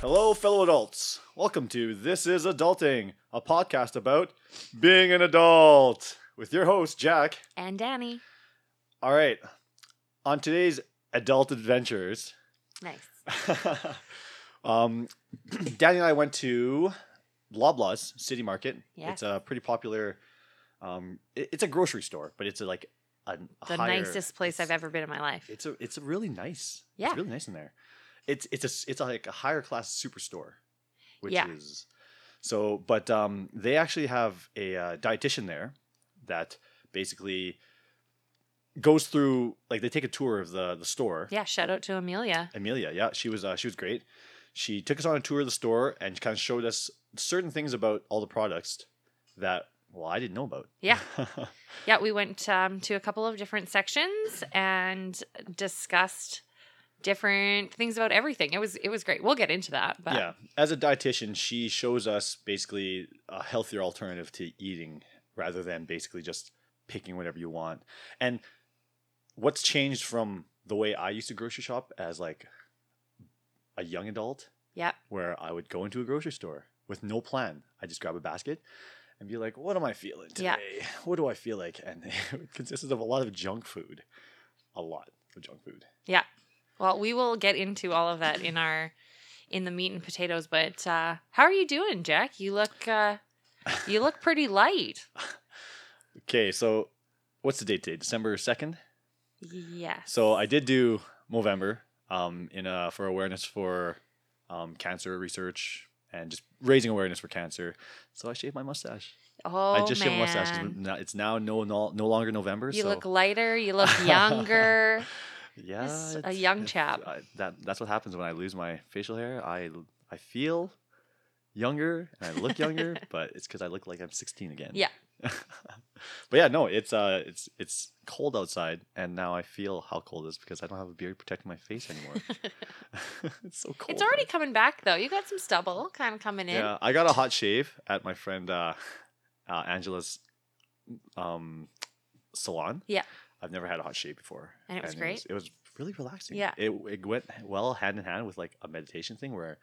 Hello, fellow adults. Welcome to This Is Adulting, a podcast about being an adult with your host, Jack. And Danny. All right, on today's adult adventures, Nice. um, Danny and I went to Loblaws City Market. Yeah. It's a pretty popular, um, it- it's a grocery store, but it's a, like a, a The higher- nicest place I've ever been in my life. It's a it's a really nice. Yeah. It's really nice in there. It's it's a it's like a higher class superstore, which Yeah. is so. But um, they actually have a uh, dietitian there that basically goes through like they take a tour of the the store. Yeah, shout out to Amelia. Amelia, yeah, she was uh, she was great. She took us on a tour of the store and kind of showed us certain things about all the products that well I didn't know about. Yeah. Yeah, we went um, to a couple of different sections and discussed different things about everything. It was it was great. We'll get into that, but yeah, as a dietitian, she shows us basically a healthier alternative to eating rather than basically just picking whatever you want. And what's changed from the way I used to grocery shop as like a young adult, yeah, where I would go into a grocery store with no plan. I just grab a basket and be like, "What am I feeling today? Yeah. What do I feel like?" And it consisted of a lot of junk food, a lot of junk food. yeah. Well, we will get into all of that in our in the meat and potatoes. But uh, how are you doing, Jack? You look uh, you look pretty light. Okay, so what's the date today? December second. Yes. So I did do Movember um, in a, for awareness for um, cancer research and just raising awareness for cancer. So I shaved my mustache. Oh I just shaved my mustache. It's now no no, no longer November. You so look lighter. You look younger. yeah, a young chap. I, that that's what happens when I lose my facial hair. I I feel younger and I look younger, but it's because I look like I'm 16 again. Yeah. but yeah, no, it's uh, it's it's cold outside, and now I feel how cold it is because I don't have a beard protecting my face anymore. it's so cold. It's already coming back though. You got some stubble kind of coming in. Yeah, I got a hot shave at my friend uh, uh, Angela's um, salon. Yeah. I've never had a hot shave before, And it was great? It was, really relaxing. Yeah. it it went well hand in hand with like a meditation thing where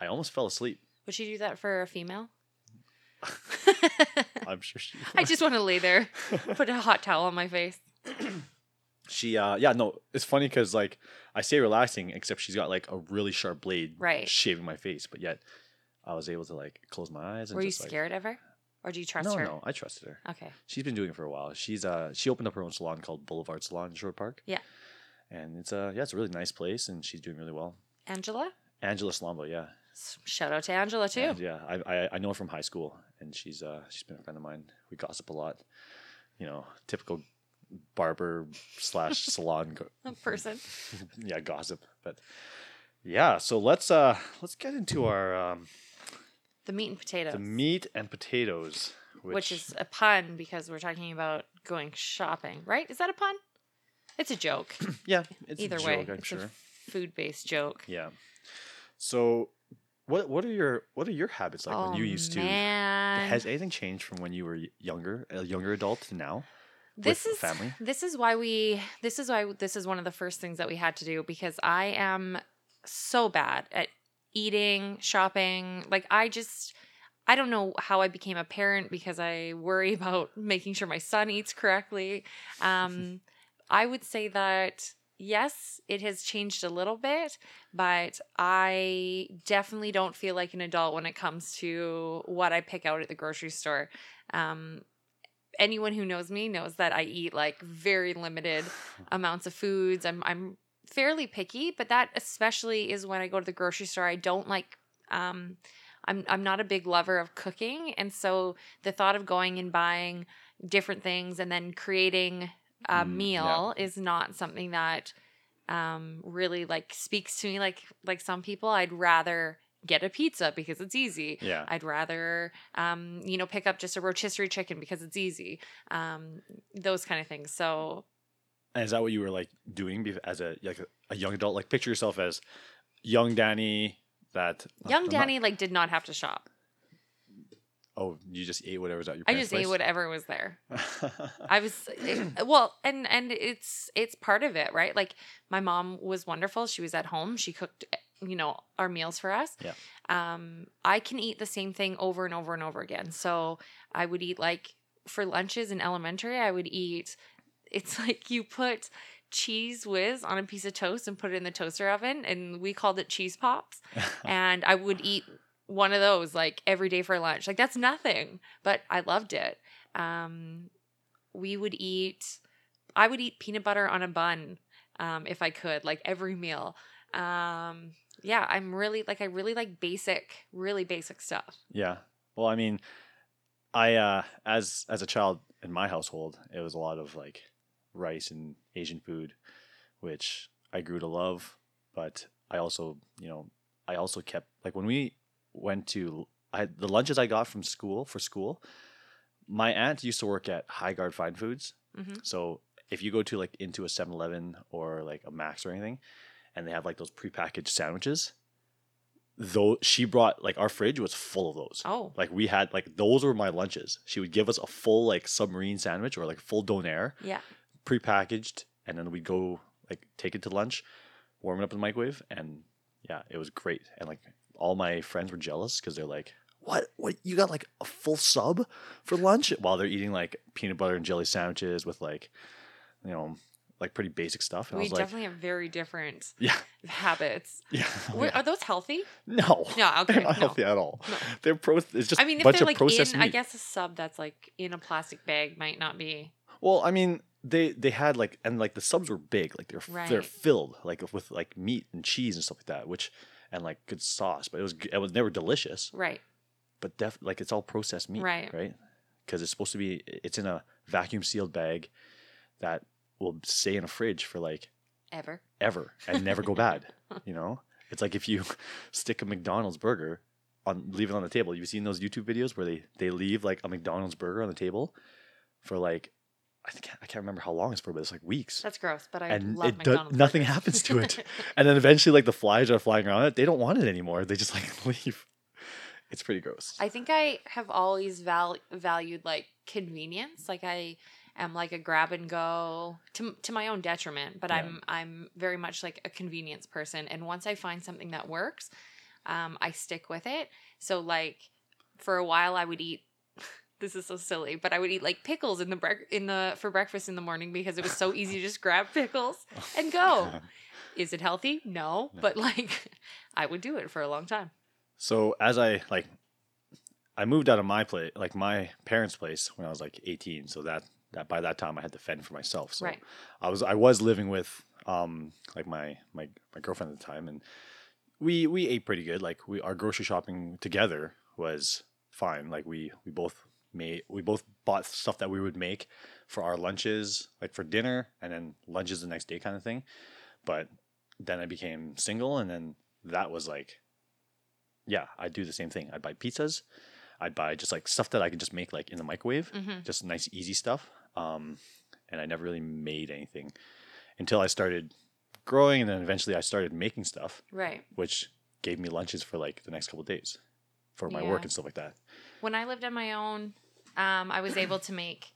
I almost fell asleep. Would she do that for a female? I'm sure she. Would. I just want to lay there, put a hot towel on my face. she uh yeah no it's funny because like I say relaxing except she's got like a really sharp blade Right. shaving my face but yet I was able to like close my eyes and Were you just, like- scared of her, or do you trust no her? No, no I trusted her. Okay. She's been doing it for a while. She's uh she opened up her own salon called Boulevard Salon in Sherwood Park. Yeah. And it's uh yeah, it's a really nice place and she's doing really well. Angela. Angela Slombo, yeah. Shout out to Angela too. And, yeah, I, I I know her from high school and she's uh she's been a friend of mine. We gossip a lot. You know, typical barber slash salon go- person. yeah, gossip. But yeah, so let's uh let's get into our um The meat and potatoes. the meat and potatoes. Which, which is a pun because we're talking about going shopping, right? Is that a pun? It's a joke. yeah, it's Either a way, joke, I'm it's sure. a food-based joke. Yeah. So, what what are your what are your habits like when you Oh, used to? Has anything changed from when you were younger, a younger adult to now? this is family? this is why we this is why this is one of the first things that we had to do because I am so bad at eating, shopping. Like I just I don't know how I became a parent because I worry about making sure my son eats correctly. Um I would say that yes, it has changed a little bit, but I definitely don't feel like an adult when it comes to what I pick out at the grocery store. Um, anyone who knows me knows that I eat like very limited amounts of foods. I'm I'm fairly picky, but that especially is when I go to the grocery store. I don't like um I'm I'm not a big lover of cooking, and so the thought of going and buying different things and then creating a Mm, meal is not something that um really like speaks to me like like some people. I'd rather get a pizza because it's easy. Yeah. I'd rather, um, you know, pick up just a rotisserie chicken because it's easy. Um, those kind of things. So And is that what you were like doing as a like a, young adult? Like picture yourself as young Danny. That young I'm not- Danny like did not have to shop. Oh, you just ate whatever was at your. I just ate whatever was there. I was it- well, and and it's it's part of it, right? Like my mom was wonderful. She was at home. She cooked you know, our meals for us. Yeah. Um, I can eat the same thing over and over and over again. So I would eat like for lunches in elementary, I would eat. It's like you put Cheez Whiz on a piece of toast and put it in the toaster oven, and we called it cheese pops. and I would eat one of those like every day for lunch. Like that's nothing, but I loved it. Um, we would eat. I would eat peanut butter on a bun um, if I could, like every meal. Um, yeah, I'm really like I really like basic, really basic stuff. Yeah. Well, I mean, I uh as as a child in my household, it was a lot of like rice and Asian food, which I grew to love, but I also, you know, I also kept like when we went to I the lunches I got from school for school, my aunt used to work at Hygaard Fine Foods. hmm So if you go to like into a 7-Eleven or like a Mac's or anything, and they have like those prepackaged sandwiches, though she brought like our fridge was full of those. Oh, Like we had like those were my lunches. She would give us a full like submarine sandwich or like full donair yeah. prepackaged, and then we'd go like take it to lunch, warm it up in the microwave, and yeah, it was great. And like all my friends were jealous because they're like, "What? What? You got like a full sub for lunch?" While they're eating like peanut butter and jelly sandwiches with like, you know, like pretty basic stuff. And I We was like, definitely have very different "Yeah, habits. yeah, Were- oh, yeah. Are those healthy? no, No, okay, they're not no. healthy at all. No. They're pro. It's just I mean, if bunch they're like in, meat. I guess a sub that's like in a plastic bag might not be. Well, I mean, they they had like and like the subs were big, like they're they're filled like with like meat and cheese and stuff like that, which and like good sauce, but it was it was never delicious, Right. but def like it's all processed meat, Right. Right, because it's supposed to be it's in a vacuum sealed bag that will stay in a fridge for like Ever. ever and never go bad. You know, it's like if you stick a McDonald's burger on leave it on the table. You've seen those YouTube videos where they they leave like a McDonald's burger on the table for like I think I can't remember how long it's for, but it's like weeks. That's gross, but I and love it do- McDonald's. nothing happens to it. and then eventually, like the flies are flying around it, they don't want it anymore. They just like leave. It's pretty gross. I think I have always val- valued like convenience. Like I am like a grab and go to to my own detriment, but Yeah. I'm I'm very much like a convenience person. And once I find something that works, um, I stick with it. So like for a while, I would eat. This is so silly, but I would eat like pickles in the brec- in the for breakfast in the morning because it was so easy to just grab pickles and go. Is it healthy? No, No. but like I would do it for a long time. So as I like, I moved out of my place, like my parents' place, when I was like 18. So that that by that time I had to fend for myself. So Right. I was I was living with um like my my my girlfriend at the time, and we we ate pretty good. Like we our grocery shopping together was fine. Like we we both made we both bought stuff that we would make for our lunches, like for dinner, and then lunches the next day kind of thing. But then I became single, and then that was like, yeah, I'd do the same thing. I'd buy pizzas. I'd buy just like stuff that I could just make like in the microwave, hmm just nice easy stuff. Um, and I never really made anything until I started growing, and then eventually I started making stuff, Right. which gave me lunches for like the next couple of days for my work and stuff like that. when I lived on my own, um, I was able to make.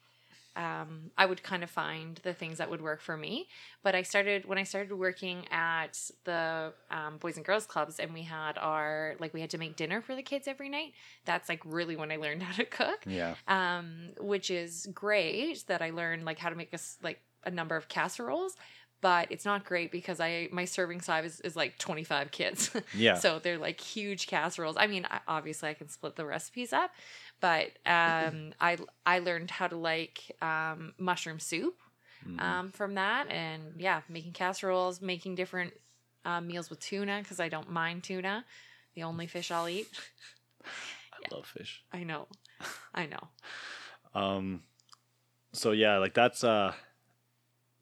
Um, I would kind of find the things that would work for me. But I started when I started working at the um, Boys and Girls Clubs, and we had our like we had to make dinner for the kids every night. That's like really when I learned how to cook, Yeah, um, which is great that I learned like how to make a like a number of casseroles. But it's not great because I my serving size is, is like twenty five kids. yeah, So they're like huge casseroles. I mean, obviously I can split the recipes up, but um, I I learned how to like um, mushroom soup Mhm. um, from that, and yeah, making casseroles, making different uh, meals with tuna because I don't mind tuna, the only fish I'll eat. I love fish. I know, I know. Um, so yeah, like that's uh,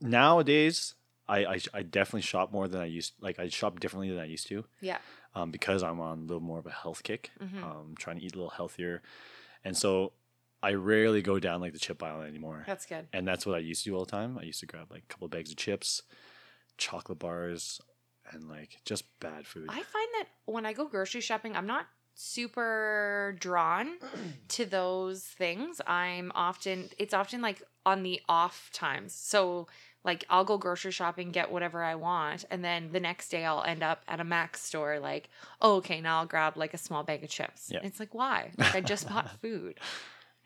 nowadays I, I I definitely shop more than I used. Like I shop differently than I used to. Yeah. Um, because I'm on a little more of a health kick. Mhm. Um, trying to eat a little healthier, and so I rarely go down like the chip aisle anymore. That's good. And that's what I used to do all the time. I used to grab like a couple of bags of chips, chocolate bars, and like just bad food. I find that when I go grocery shopping, I'm not super drawn to those things. I'm often it's often like on the off times. So like I'll go grocery shopping, get whatever I want, and then the next day I'll end up at a Mac store like, oh, okay, now I'll grab like a small bag of chips. Yeah. It's like why? Like I just bought food.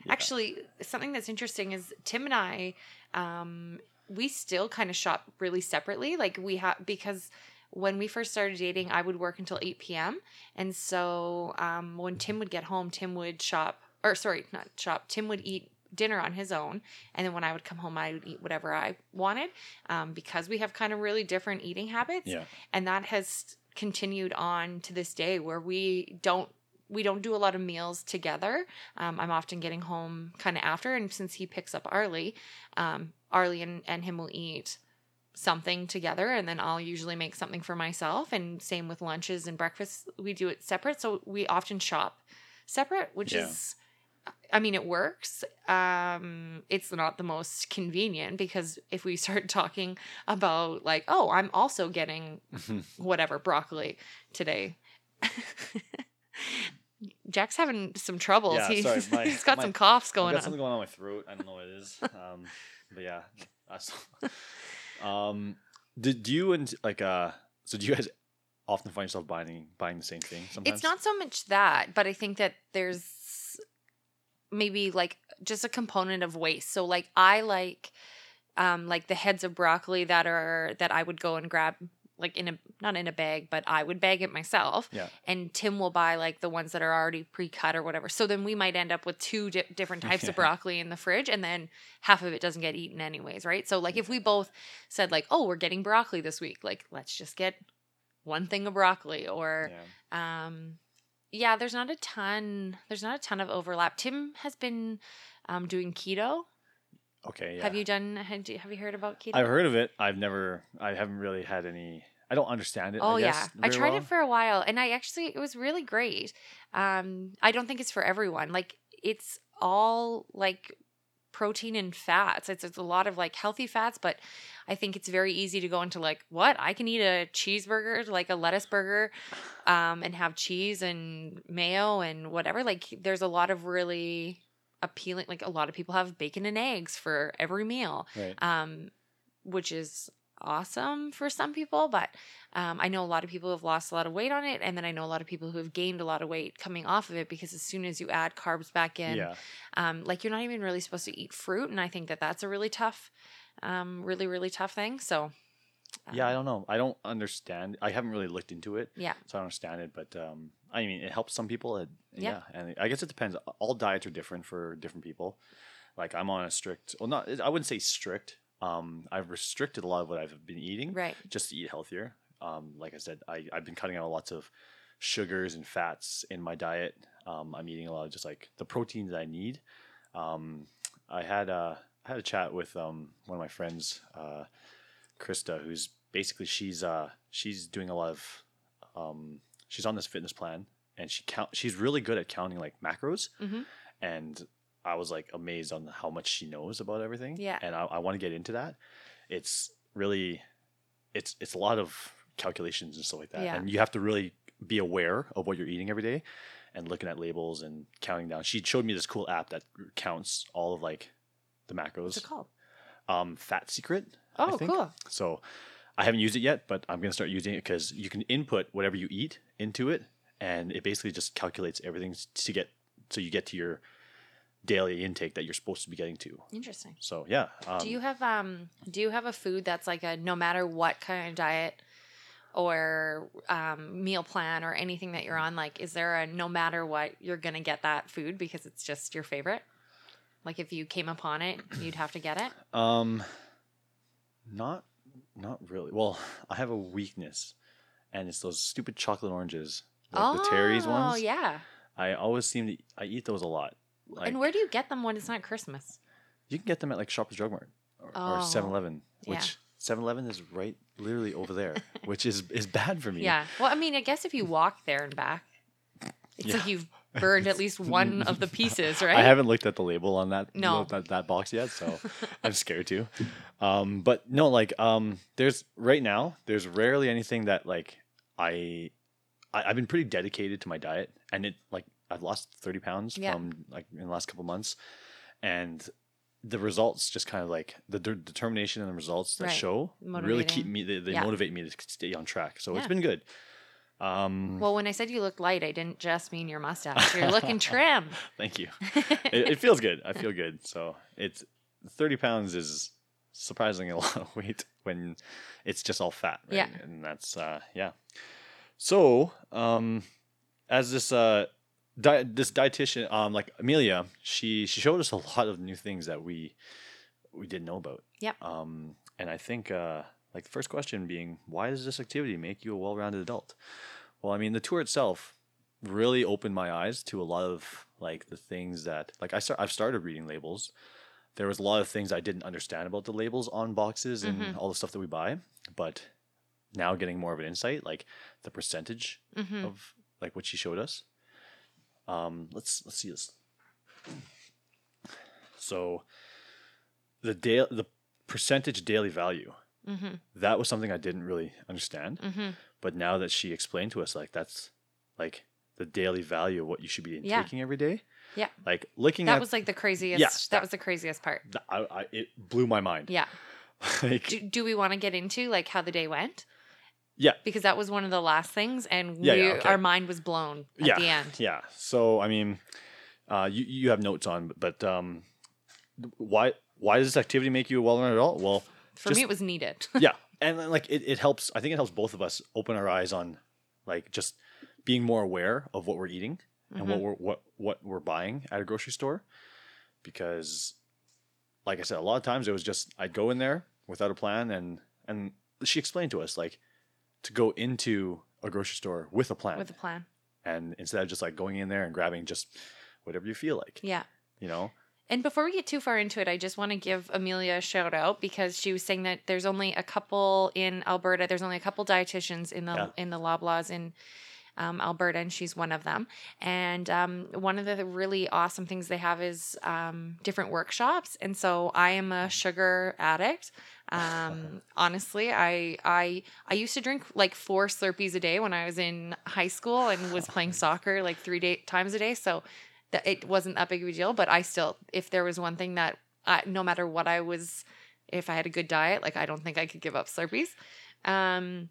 Yeah. Actually, something that's interesting is Tim and I, um, we still kind of shop really separately. Like we have because when we first started dating, I would work until eight p.m. and so um, when Tim would get home, Tim would shop or sorry, not shop. Tim would eat dinner on his own, and then when I would come home, I would eat whatever I wanted. Um, because we have kind of really different eating habits, Yeah. and that has continued on to this day where we don't we don't do a lot of meals together um, i'm often getting home kind of after and since he picks up arlie um, arlie and, and him will eat something together and then i'll usually make something for myself and same with lunches and breakfasts we do it separate so we often shop separate which Yeah. is I mean, it works. Um, it's not the most convenient because if we start talking about like, oh, I'm also getting whatever broccoli today. Jack's having some troubles. Yeah, he's, sorry, my- he's got my- some coughs going got on. something going on in my throat. I don't know what it is. Um, but yeah. Um, do, do you and like uh, so do you guys often find yourself buying buying the same thing sometimes? It's not so much that, but I think that there's maybe like just a component of waste. So like I like um like the heads of broccoli that are that I would go and grab like in a not in a bag, but I would bag it myself. Yeah. And Tim will buy like the ones that are already pre-cut or whatever. So then we might end up with two di- different types Yeah. of broccoli in the fridge and then half of it doesn't get eaten anyways, right? So like if we both said like, "Oh, we're getting broccoli this week." Like, let's just get one thing of broccoli or Yeah. um yeah there's not a ton there's not a ton of overlap tim has been um doing keto Okay. Yeah. have you done have you heard about keto I've heard of it. I've never. I haven't really had any. I don't understand it. oh I yeah guess, i tried well. it for a while and i actually it was really great um i don't think it's for everyone like it's all like protein and fats. It's, it's a lot of like healthy fats but i think it's very easy to go into like what? I can eat a cheeseburger like a lettuce burger um and have cheese and mayo and whatever. Like there's a lot of really appealing like a lot of people have bacon and eggs for every meal Right. um, which is awesome for some people. But um, I know a lot of people have lost a lot of weight on it, and then I know a lot of people who have gained a lot of weight coming off of it because as soon as you add carbs back in, yeah. um, like you're not even really supposed to eat fruit, and I think that that's a really tough, um, really really tough thing. So. Yeah. I um, don't know. I don't understand. I haven't really looked into it. Yeah. So I don't understand it. But um, I mean, it helps some people. It, Yeah. yeah. And I guess it depends. All diets are different for different people. Like I'm on a strict. Well, not. I wouldn't say strict. Um, I've restricted a lot of what I've been eating. Right. just to eat healthier. Um, like I said, I, I've been cutting out lots of sugars and fats in my diet. Um, I'm eating a lot of just like the proteins I need. Um, I had a, I had a chat with um, one of my friends, uh, Krista, who's basically she's uh, she's doing a lot of um, she's on this fitness plan and she count she's really good at counting like macros Mhm. and I was like amazed on how much she knows about everything. Yeah. And I, I want to get into that. It's really it's it's a lot of calculations and stuff like that. Yeah. And you have to really be aware of what you're eating every day and looking at labels and counting down. She showed me this cool app that counts all of like the macros. What's it called? Um Fat Secret. I Oh, think. cool. So I haven't used it yet, but I'm gonna start using it because you can input whatever you eat into it, and it basically just calculates everything to get so you get to your daily intake that you're supposed to be getting to. Interesting. So yeah, um, do you have um do you have a food that's like a no matter what kind of diet or um, meal plan or anything that you're on like is there a no matter what you're gonna get that food because it's just your favorite like if you came upon it you'd have to get it um, not not really. Well, I have a weakness, and it's those stupid chocolate oranges, like the Terry's ones. oh yeah I always seem to I eat those a lot. Like, and where do you get them when it's not christmas you can get them at like Shoppers Drug Mart or, or Oh, 7-Eleven, yeah. which 7-Eleven is right literally over there, which is is bad for me. yeah well i mean i guess if you walk there and back it's Yeah. like you've burned at least one of the pieces right I haven't looked at the label on that No. that, that box yet, so I'm scared to. Um, but no, like um, there's right now there's rarely anything that like I, I I've been pretty dedicated to my diet, and it like I've lost thirty pounds Yeah. from like in the last couple months, and the results just kind of like the de- determination and the results that Right. show really keep me they, they Yeah. motivate me to stay on track so it's been good um Well, when I said you look light, I didn't just mean your mustache. You're looking trim. thank you it, it feels good i feel good so it's 30 pounds is surprisingly a lot of weight when it's just all fat right Yeah. and that's uh yeah so um as this uh di- this dietitian um like amelia she she showed us a lot of new things that we we didn't know about Yep. um and i think uh like the first question being why does this activity make you a well-rounded adult well i mean the tour itself really opened my eyes to a lot of like the things that like i start i've started reading labels there was a lot of things i didn't understand about the labels on boxes and Mhm. all the stuff that we buy but now getting more of an insight like the percentage hmm of like what she showed us. Um, let's let's see this. So the daily the percentage daily value hmm that was something I didn't really understand, hmm but now that she explained to us, like that's like the daily value of what you should be Yeah. taking every day. Yeah. Like looking That at was like the craziest. Yeah, that, that- was the craziest part. I, I, it blew my mind. Yeah. like Do, do we want to get into like how the day went? Yeah. Because that was one of the last things, and Yeah, we, yeah, okay. our mind was blown at yeah, the end. Yeah. So I mean, uh, you you have notes on, but um, why why does this activity make you a well-rounded adult? Well, For Just- me, it was needed. yeah, and like it, it helps. I think it helps both of us open our eyes on like just being more aware of what we're eating and what Mhm. we're what what we're buying at a grocery store, because, like I said, a lot of times it was just I'd go in there without a plan, and and she explained to us like to go into a grocery store with a plan, with a plan. and instead of just like going in there and grabbing just whatever you feel like, Yeah. you know. And before we get too far into it, I just want to give Amelia a shout out because she was saying that there's only a couple in Alberta. There's only a couple dietitians in the Yeah. in the Loblaws in um, Alberta, and she's one of them. And um, one of the really awesome things they have is um, different workshops. And so I am a sugar addict. Um, honestly, I I I used to drink like four Slurpees a day when I was in high school and was playing soccer like three day, times a day. So that it wasn't that big of a deal. But I still, if there was one thing that, I, no matter what I was, if I had a good diet, like I don't think I could give up Slurpees. Um,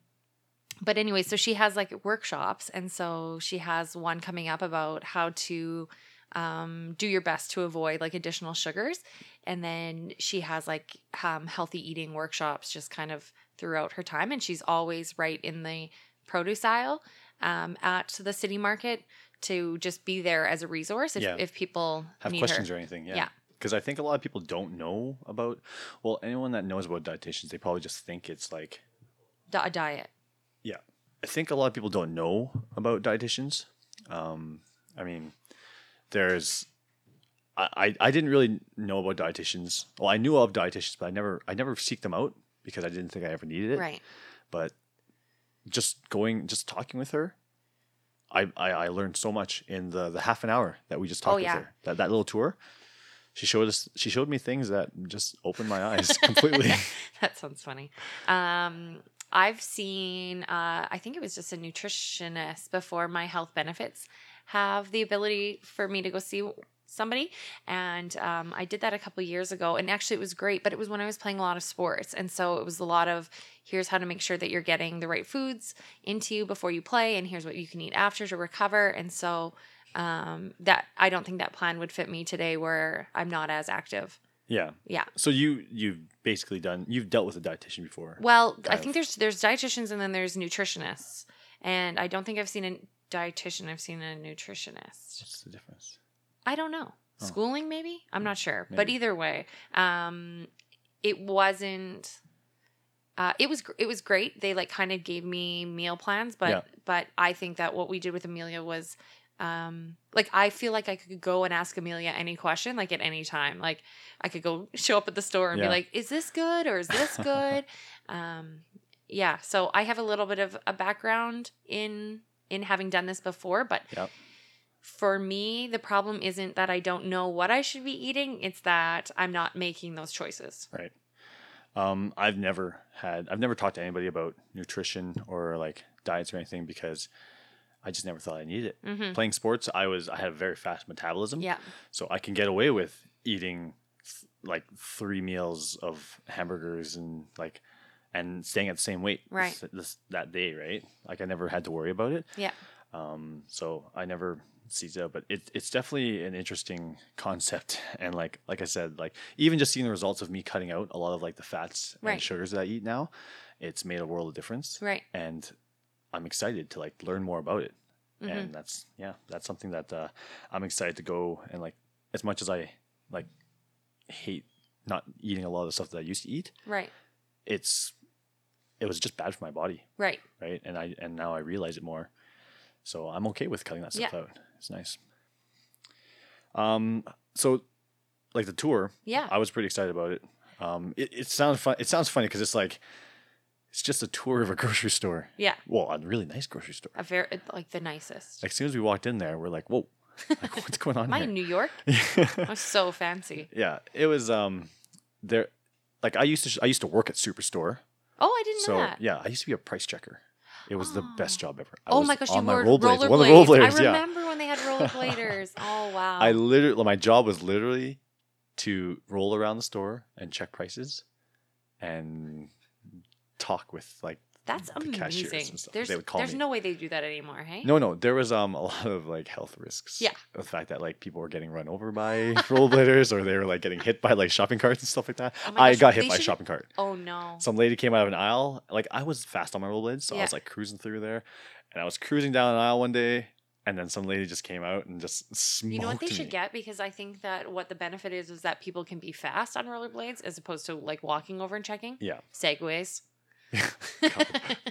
but anyway, so she has like workshops, and so she has one coming up about how to um, do your best to avoid like additional sugars, and then she has like um, healthy eating workshops just kind of throughout her time, and she's always right in the produce aisle um, at the city market to just be there as a resource if, Yeah. if people have questions her. or anything. Yeah. Yeah. Because I think a lot of people don't know about, well, anyone that knows about dietitians, they probably just think it's like, a diet. Yeah. I think a lot of people don't know about dietitians. Um, I mean, there's, I, I, didn't really know about dietitians. Well, I knew of dietitians, but I never, I never seek them out because I didn't think I ever needed it. Right. But just going, just talking with her, I, I, I learned so much in the, the half an hour that we just talked Oh, yeah. with her. That, that little tour. She showed us. She showed me things that just opened my eyes completely. that sounds funny. Um, I've seen, uh, I think it was just a nutritionist before my health benefits have the ability for me to go see somebody. And um, I did that a couple years ago. And actually, it was great, but it was when I was playing a lot of sports. And so it was a lot of here's how to make sure that you're getting the right foods into you before you play, and here's what you can eat after to recover. And so um, that I don't think that plan would fit me today where I'm not as active. yeah. Yeah. So you you've basically done. You've dealt with a dietitian before. Well, I think of. there's there's dietitians and then there's nutritionists, and I don't think I've seen a dietitian. I've seen a nutritionist. What's the difference? I don't know. Oh. Schooling maybe. I'm not sure, but either way, um, it wasn't. Uh, it was it was great. They like kind of gave me meal plans, but Yeah. but I think that what we did with Amelia was. Um, like I feel like I could go and ask Amelia any question, like at any time. Like I could go show up at the store and Yeah. be like, "Is this good or is this good?" um, yeah. So I have a little bit of a background in in having done this before, but Yep. for me, the problem isn't that I don't know what I should be eating; it's that I'm not making those choices. Right. Um, I've never had. I've never talked to anybody about nutrition or like diets or anything because I just never thought I needed it. hmm Playing sports, I was. I had a very fast metabolism. Yeah. So I can get away with eating like three meals of hamburgers and like and staying at the same weight Right. this, this, that day, right? Like I never had to worry about it. Yeah. Um, so I never seized out, but it, it's definitely an interesting concept. And like like I said, like even just seeing the results of me cutting out a lot of like the fats Right. and sugars that I eat now, it's made a world of difference. Right. And I'm excited to like learn more about it. Mhm. And that's yeah, that's something that uh, I'm excited to go and like as much as I like hate not eating a lot of the stuff that I used to eat, Right. it's it was just bad for my body Right. right? And I and now I realize it more. So I'm okay with cutting that stuff Yeah. out. It's nice. Um, so like the tour, Yeah. I was pretty excited about it. Um, it, it sounds fun. It sounds funny because it's like it's just a tour of a grocery store. Yeah. Well, a really nice grocery store. A very like the nicest. Like as soon as we walked in there, we're like, whoa, like, what's going on Am I in? New York? I'm so fancy. yeah, it was um there. Like I used to, sh- I used to work at Superstore. Oh, I didn't So know that. So, yeah, I used to be a price checker. It was the best Oh. job ever. I Oh was my gosh, you on my wore rollerblades. rollerblades. One of the rollerbladers, I yeah. remember when they had rollerbladers. oh wow. I literally, my job was literally to roll around the store and check prices and talk with like. That's amazing. There's They would call there's no way they do that anymore, hey? No, no, there was um a lot of like health risks. Yeah. The fact that like people were getting run over by rollerbladers or they were like getting hit by like shopping carts and stuff like that. Oh I gosh, got hit by a shopping cart. Oh no. Some lady came out of an aisle. Like I was fast on my rollerblades, so I was like cruising through there, and I was cruising down an aisle one day, and then some lady just came out and just smoked You know what they me. should get because I think that what the benefit is is that people can be fast on rollerblades as opposed to like walking over and checking. Yeah. Segways.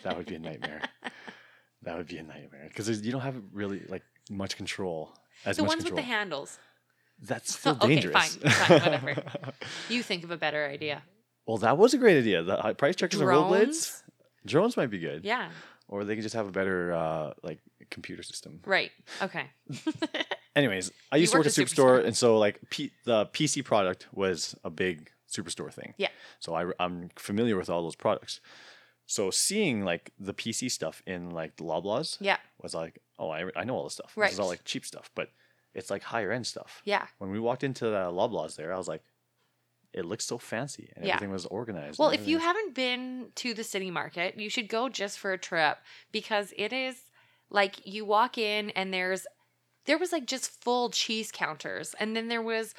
That would be a nightmare. That would be a nightmare because you don't have really like much control. As the much ones control. with the handles. That's still Okay, dangerous. fine, fine, whatever. You think of a better idea. well, that was a great idea. The uh, price checkers and rollerblades. Drones? Drones might be good. Yeah. Or they could just have a better uh, like computer system. Right. Okay. Anyways, I You used to work at a Superstore, Superstore. and so like P- the PC product was a big Superstore thing. Yeah. So I, I'm familiar with all those products. So seeing like the PC stuff in like the Loblaws yeah. was like, oh, I, I know all this stuff. Right. This is all like cheap stuff, but it's like higher end stuff. Yeah. When we walked into the Loblaws there, I was like, it looks so fancy and Yeah. everything was organized. Well, if you haven't been to the city market, you should go just for a trip because it is like you walk in and there's there was like just full cheese counters and then there was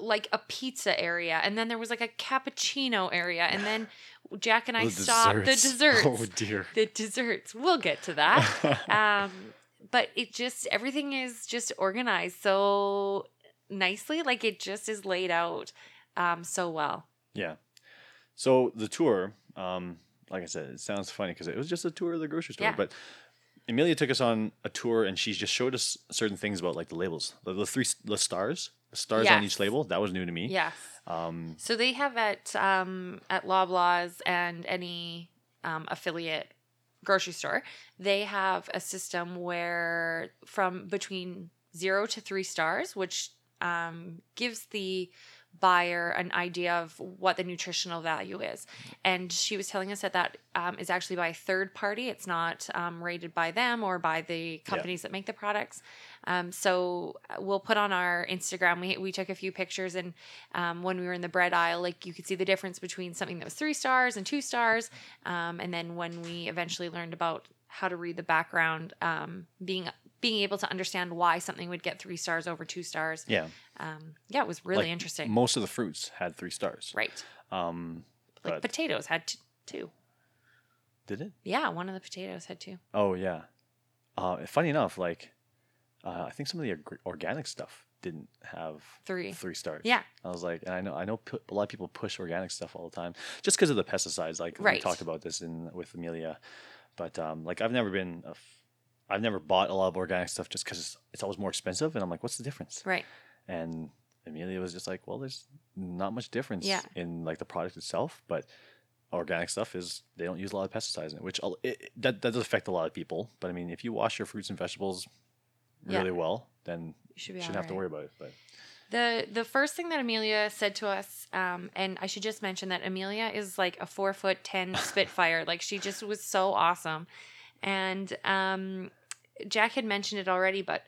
like a pizza area and then there was like a cappuccino area and then Jack and I The stopped the desserts. Oh dear. The desserts. We'll get to that. um but it just everything is just organized so nicely like it just is laid out um so well. Yeah. So the tour, um, like I said, it sounds funny because it was just a tour of the grocery store. Yeah. But Amelia took us on a tour and she just showed us certain things about like the labels, the, the three the stars, stars on each label. That was new to me. Yes. Um, So they have at um, at Loblaws and any um, affiliate grocery store, they have a system where from between zero to three stars, which um, gives the buyer an idea of what the nutritional value is. And she was telling us that that um, is actually by a third party. It's not um, rated by them or by the companies that make the products. Um, so uh, we'll put on our Instagram. We we took a few pictures, and um, when we were in the bread aisle, like you could see the difference between something that was three stars and two stars. Um, and then when we eventually learned about how to read the background, um, being being able to understand why something would get three stars over two stars. yeah. Um, yeah, it was really Like, interesting. Most of the fruits had three stars. right, Um, like but potatoes had t- two. did it? Yeah, one of the potatoes had two. Oh yeah. Uh, funny enough, like uh, I think some of the org- organic stuff didn't have Three. three stars. Yeah. I was like, and I know I know pu- a lot of people push organic stuff all the time just because of the pesticides. Like we talked about this in with Amelia, but um, like I've never been, a f- I've never bought a lot of organic stuff just because it's, it's always more expensive, and I'm like, what's the difference? Right. And Amelia was just like, well, there's not much difference Yeah. in like the product itself, but organic stuff is they don't use a lot of pesticides in it, which it- that that does affect a lot of people. But I mean, if you wash your fruits and vegetables Yeah. really well, then You should be shouldn't have to worry about it. But The the first thing that Amelia said to us, um, and I should just mention that Amelia is like a four foot ten Spitfire. like she just was so awesome. And um, Jack had mentioned it already, but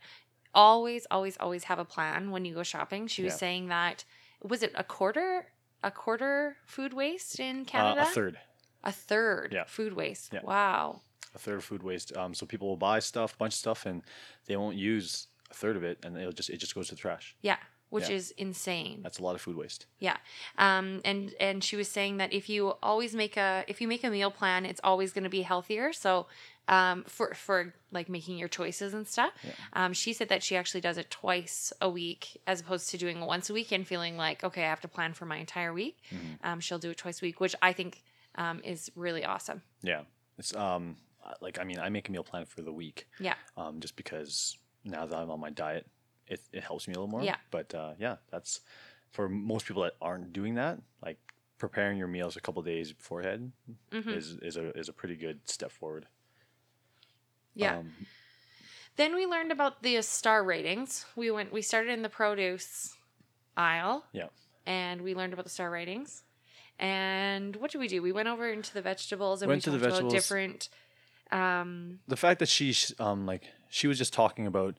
always, always, always have a plan when you go shopping. She was Yeah. saying that was it a quarter a quarter food waste in Uh, Canada? a third, A third Yeah. food waste. Yeah. Wow. A third of food waste. Um, so people will buy stuff, bunch of stuff, and they won't use a third of it, and it'll just it just goes to the trash. Yeah, which Yeah. is insane. That's a lot of food waste. Yeah. Um and and she was saying that if you always make a if you make a meal plan, it's always going to be healthier. So um for for like making your choices and stuff. Yeah. Um she said that she actually does it twice a week as opposed to doing it once a week and feeling like okay, I have to plan for my entire week. Mhm. Um she'll do it twice a week, which I think um is really awesome. Yeah, it's um like I mean I make a meal plan for the week. Yeah. Um, just because now that I'm on my diet, it it helps me a little more. Yeah. But uh, yeah, that's for most people that aren't doing that. Like preparing your meals a couple days beforehand Mhm. is is a is a pretty good step forward. Yeah. Um, Then we learned about the star ratings. We went we started in the produce aisle. Yeah. And we learned about the star ratings. And what did we do? We went over into the vegetables and Went we to the talked about different um the fact that she sh- um like she was just talking about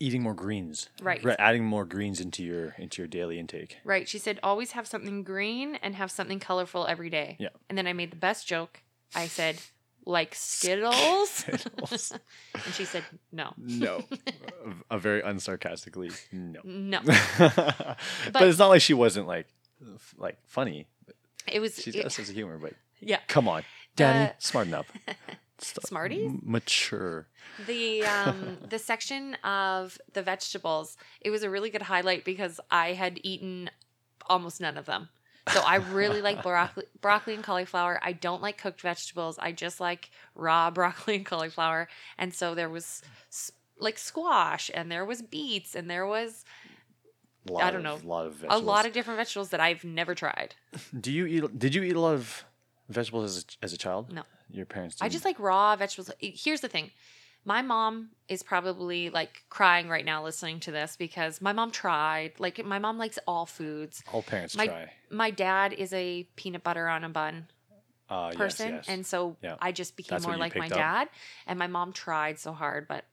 eating more greens, Right. Re- Adding more greens into your into your daily intake. right. She said always have something green and have something colorful every day. Yeah. And then I made the best joke. I said, like Skittles. Skittles. and she said, no. No, a, very unsarcastically no. No. but, it's not like she wasn't like like funny. It was She's it- got a sense of humor, but yeah. come on, Danny, Uh, smarten up. Stop- Smarties? mature. the um the section of the vegetables it was a really good highlight because i had eaten almost none of them so i really like broccoli broccoli and cauliflower i don't like cooked vegetables i just like raw broccoli and cauliflower and so there was like squash and there was beets and there was Lot I don't of- know. lot of a lot of different vegetables that i've never tried Do you eat? Did you eat a lot of vegetables as a, as a child? No. Your parents. I Didn't. just like raw vegetables. Here's the thing. My mom is probably like crying right now listening to this because my mom tried. Like my mom likes all foods. all parents my- try. My dad is a peanut butter on a bun Uh, person, yes, yes. and so Yeah. I just became That's what more you like my picked up? dad. And my mom tried so hard, but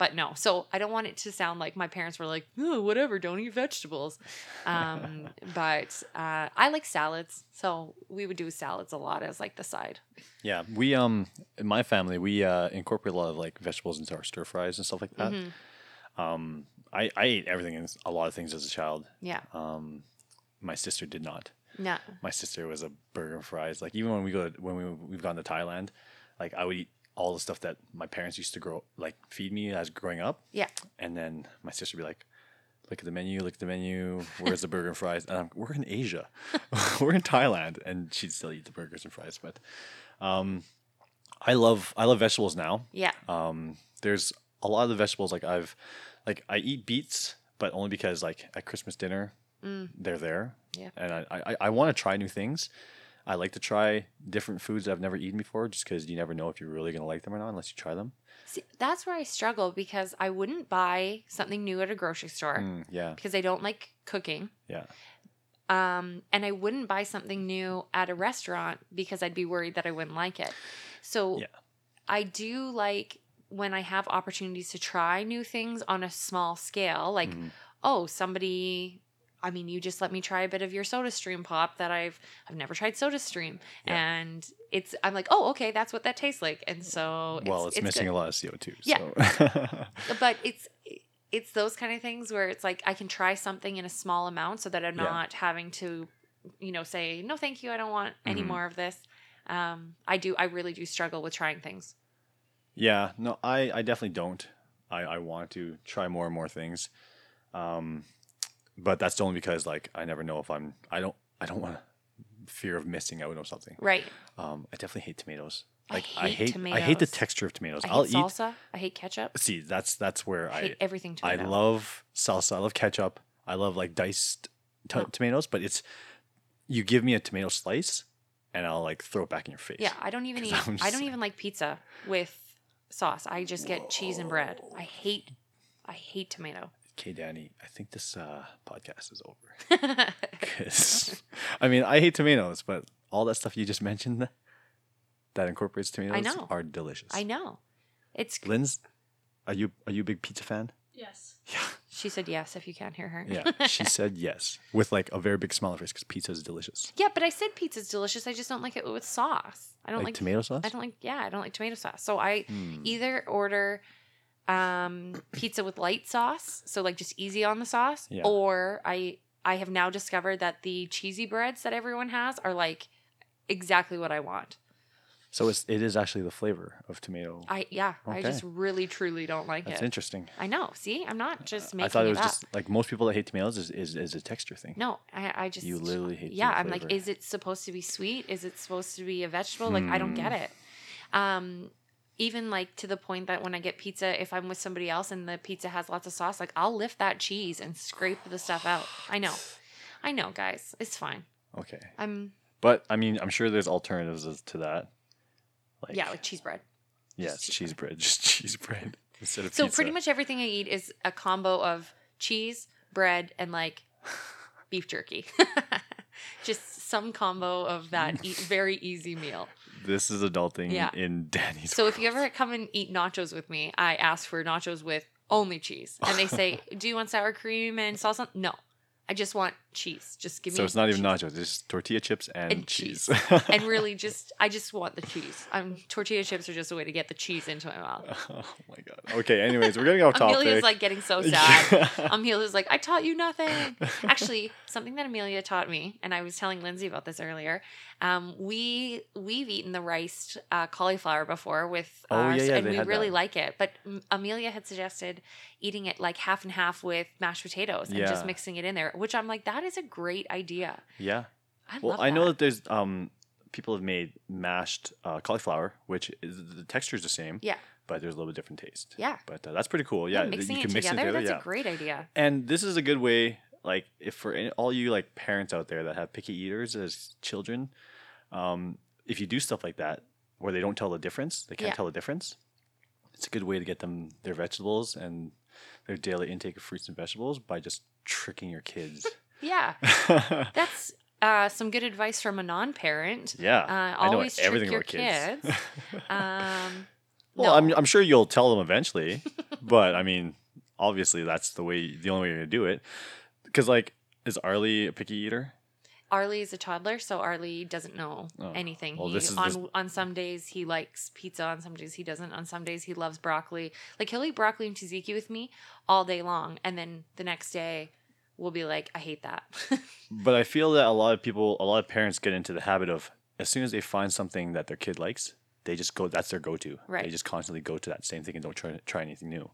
but no. So I don't want it to sound like my parents were like, oh, whatever, don't eat vegetables. Um, but uh, I like salads, so we would do salads a lot as like the side. Yeah, we um in my family we uh incorporate a lot of like vegetables into our stir fries and stuff like that. Mhm. Um, I I ate everything and a lot of things as a child. Yeah. Um, my sister did not. No. My sister was a burger and fries. Like even when we go to, when we we've gone to Thailand, like I would eat all the stuff that my parents used to grow like feed me as growing up. Yeah. And then my sister would be like, "Look at the menu. Look at the menu. Where's the burger and fries?" And I'm, we're in Asia. we're in Thailand, and she'd still eat the burgers and fries. But um, I love I love vegetables now. Yeah. Um, there's a lot of the vegetables like I've like I eat beets, but only because like at Christmas dinner Mm. they're there. Yeah. And I I, I want to try new things. I like to try different foods I've never eaten before, just because you never know if you're really gonna like them or not unless you try them. See, that's where I struggle because I wouldn't buy something new at a grocery store Mm, yeah, because I don't like cooking. yeah, Um, and I wouldn't buy something new at a restaurant because I'd be worried that I wouldn't like it. So Yeah. I do like when I have opportunities to try new things on a small scale, like, Mhm. oh, somebody I mean, you just let me try a bit of your SodaStream pop that I've I've never tried SodaStream. Yeah. And it's I'm like, oh, okay, that's what that tastes like. And so well, it's, missing good. a lot of CO two. Yeah. So. but it's it's those kind of things where it's like I can try something in a small amount so that I'm Yeah. not having to, you know, say no, thank you, I don't want any Mhm. more of this. Um, I do, I really do struggle with trying things. Yeah, no, I, I definitely don't. I, I want to try more and more things. Um, but that's only because like I never know if I'm I don't I don't want fear of missing out on something. Right. Um, I definitely hate tomatoes. I Like I hate tomatoes. I hate the texture of tomatoes. I hate I'll eat salsa. I hate ketchup. see that's that's where I I hate everything I love salsa. I love ketchup. I love like diced tomatoes, but it's you give me a tomato slice and I'll like throw it back in your face. Yeah, I don't even eat. I don't like- even like pizza with sauce. I just get cheese and bread. I hate. I hate tomato. Okay, Danny, I think this uh, podcast is over. 'Cause, I mean, I hate tomatoes, but all that stuff you just mentioned that incorporates tomatoes know. are delicious. I know. It's Lynn's, are you are you a big pizza fan? Yes. Yeah. She said yes if you can't hear her. Yeah, she said yes with like a very big smile on her face because pizza is delicious. yeah, but I said pizza's delicious. I just don't like it with sauce. I don't Like, like, tomato sauce. I don't like yeah, I don't like tomato sauce. So I Hmm. either order um pizza with light sauce, so like just easy on the sauce, Yeah. or I I have now discovered that the cheesy breads that everyone has are like exactly what I want. So it's it is actually the flavor of tomato. I yeah, I just really truly don't like That's it. That's interesting. I know. See, I'm not just making I thought it was up. just like most people that hate tomatoes is, is, is a texture thing. No, I, I just You literally hate Yeah, I'm like, is it supposed to be sweet? Is it supposed to be a vegetable? Like, I don't get Hmm. it. Um, even like to the point that when I get pizza, if I'm with somebody else and the pizza has lots of sauce, like I'll lift that cheese and scrape the stuff out. I know, I know, guys, it's fine. Okay, I'm but I mean, I'm sure there's alternatives to that. Like yeah, like cheese bread. yes, cheese cheese bread, just cheese bread instead of So pizza. pretty much everything I eat is a combo of cheese, bread, and like beef jerky. Just some combo of that e- very easy meal. This is adulting Yeah. in Danny's. So if you ever come and eat nachos with me, I ask for nachos with only cheese, and they say, "Do you want sour cream and salsa?" No, I just want cheese. Just give me. so it's not even cheese. nachos, it's just tortilla chips and, And cheese. cheese. and really, just I just want the cheese. Um, tortilla chips are just a way to get the cheese into my mouth. oh my god. Okay. Anyways, we're getting off topic. Amelia's like getting so sad. Amelia's like, I taught you nothing. Actually, something that Amelia taught me, and I was telling Lindsay about this earlier. Um, we we've eaten the riced uh, cauliflower before with Oh, ours, yeah, and we really that. like it. But Amelia had suggested eating it like half and half with mashed potatoes and Yeah. just mixing it in there, which I'm like, that is a great idea. yeah. I Well, I know that. that there's um people have made mashed uh, cauliflower, which is the texture is the same. Yeah. But there's a little bit different taste. Yeah. But uh, that's pretty cool. Yeah. th- mixing you it mix together, it together. that's yeah. a great idea. And this is a good way, like, if for any, all you like parents out there that have picky eaters as children, um, if you do stuff like that where they don't tell the difference, they can't Yeah. tell the difference. It's a good way to get them their vegetables and their daily intake of fruits and vegetables by just tricking your kids. Yeah, that's uh, some good advice from a non-parent. yeah, Uh, I know trick everything about kids. kids. Um, well, no. I'm I'm sure you'll tell them eventually, but I mean, obviously that's the way the only way you're gonna do it. Because like, is Arlie a picky eater? Arlie is a toddler, so Arlie doesn't know Oh, anything. well, he, this is on this- on some days he likes pizza, on some days he doesn't. On some days he loves broccoli. Like he'll eat broccoli and tzatziki with me all day long, and then the next day we'll be like, I hate that. But I feel that a lot of people, a lot of parents get into the habit of as soon as they find something that their kid likes, they just go. That's their go-to. Right. They just constantly go to that same thing and don't try try anything new.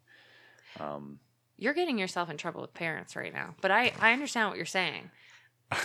Um, You're getting yourself in trouble with parents right now, but I I understand what you're saying.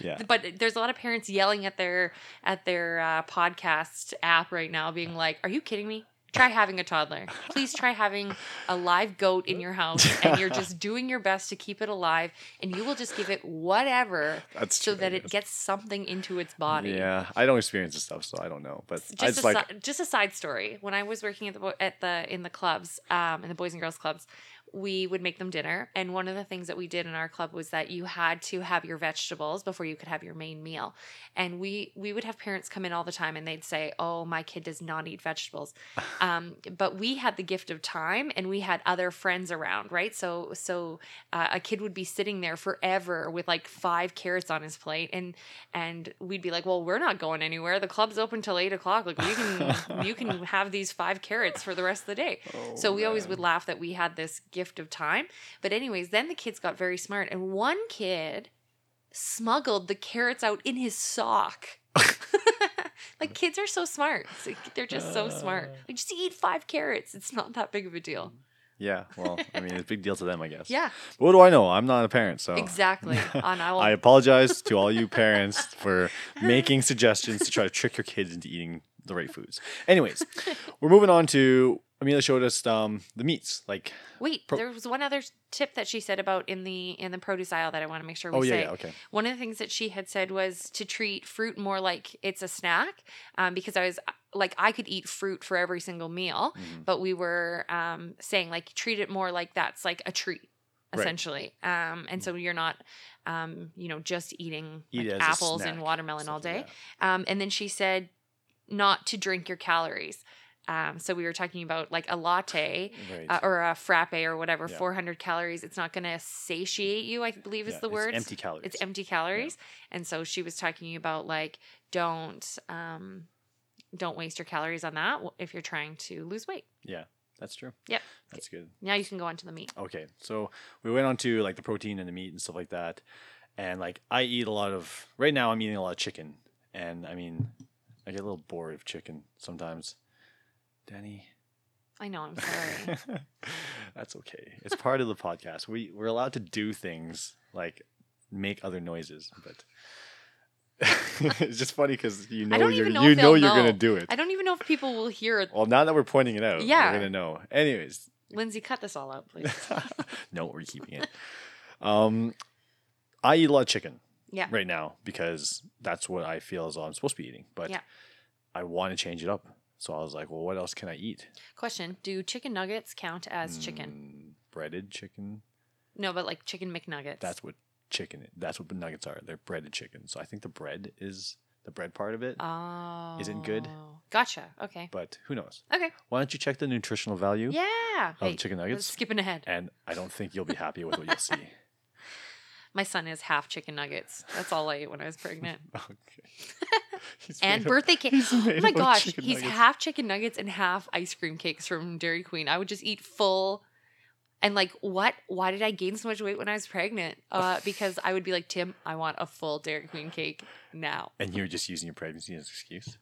yeah. But there's a lot of parents yelling at their at their uh, podcast app right now, being like, "Are you kidding me? Try having a toddler. Please try having a live goat in your house, and you're just doing your best to keep it alive, and you will just give it whatever That's so true, that it gets something into its body." Yeah, I don't experience this stuff, so I don't know. But just a, like si- just a side story. When I was working at the at the in the clubs, um, in the boys and girls clubs, we would make them dinner, and one of the things that we did in our club was that you had to have your vegetables before you could have your main meal, and we we would have parents come in all the time, and they'd say, "Oh, my kid does not eat vegetables," um, but we had the gift of time, and we had other friends around, right? So so uh, a kid would be sitting there forever with like five carrots on his plate, and and we'd be like, "Well, we're not going anywhere. The club's open till eight o'clock. Like we can you can have these five carrots for the rest of the day." so we always would laugh that we had this gift of time. But anyways, then the kids got very smart, and one kid smuggled the carrots out in his sock. like kids are so smart. Like, they're just so smart. Uh. Like just eat five carrots. It's not that big of a deal. yeah. Well, I mean, it's a big deal to them, I guess. Yeah, But what do I know? I'm not a parent, so exactly. On I will I apologize to all you parents for making suggestions to try to trick your kids into eating the right foods. Anyways, we're moving on to Amelia showed us um, the meats. Like, Wait, Pro- there was one other tip that she said about in the in the produce aisle that I want to make sure we oh yeah, say. yeah, okay. One of the things that she had said was to treat fruit more like it's a snack, um, because I was like I could eat fruit for every single meal, Mhm. but we were um, saying like treat it more like that's like a treat Right. essentially, um, and so you're not, um, you know, just eating Eat like, it as a apples and watermelon all like day. Um, and then she said not to drink your calories. Um, so we were talking about like a latte Right. uh, or a frappe or whatever, Yeah. 400 calories. It's not going to satiate you, I believe is Yeah, the it's word. empty calories. It's empty calories. And so she was talking about like, don't, um, don't waste your calories on that if you're trying to lose weight. Yeah, that's true. Yep. That's good. Now you can go on to the meat. Okay, so we went on to like the protein and the meat and stuff like that, and like I eat a lot of. Right now, I'm eating a lot of chicken, and I mean, I get a little bored of chicken sometimes. Danny, I know, I'm sorry. that's okay. It's part of the podcast. We we're allowed to do things like make other noises, but it's just funny because you know you're know you know you're gonna do it. I don't even know if people will hear it. Well, now that we're pointing it out, Yeah. we're gonna know. Anyways, Lindsay, cut this all out, please. no, we're keeping it. Um, I eat a lot of chicken Yeah. right now because that's what I feel as though I'm supposed to be eating. But Yeah. I want to change it up. So I was like, well, what else can I eat? Question Do chicken nuggets count as chicken? Mm, breaded chicken. No, but like chicken McNuggets. That's what chicken. That's what the nuggets are. They're breaded chicken. So I think the bread is the bread part of it. Oh. Isn't good? Gotcha. Okay. But who knows? Okay. Why don't you check the nutritional value Yeah. of Hey, chicken nuggets? skipping ahead. And I don't think you'll be happy with what you'll see. My son is half chicken nuggets. That's all I ate when I was pregnant. okay. And of- birthday cake. Oh my gosh, he's nuggets. half chicken nuggets and half ice cream cakes from Dairy Queen. I would just eat full. And like, what? Why did I gain so much weight when I was pregnant? Uh, because I would be like, Tim, I want a full Dairy Queen cake now. And you're just using your pregnancy as an excuse.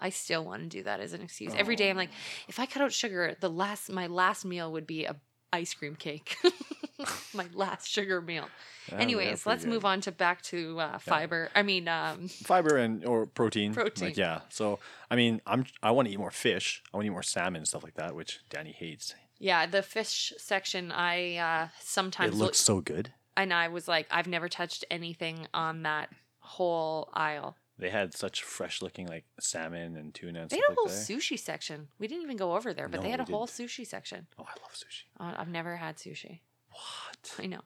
I still want to do that as an excuse. Every day I'm like, if I cut out sugar, the last my last meal would be a ice cream cake. my last sugar meal. Anyways, let's move on to back to uh, fiber. I mean, um, Fiber and or protein. Protein. Like, yeah. So I mean, I'm I want to eat more fish. I want to eat more salmon and stuff like that, which Danny hates. yeah, the fish section. I uh, sometimes it looks so good. and I was like, I've never touched anything on that whole aisle. They had such fresh looking like salmon and tuna and They had a whole like sushi section. We didn't even go over there, but they had a whole didn't. sushi section. Oh, I love sushi. Uh, I've never had sushi. What? I know.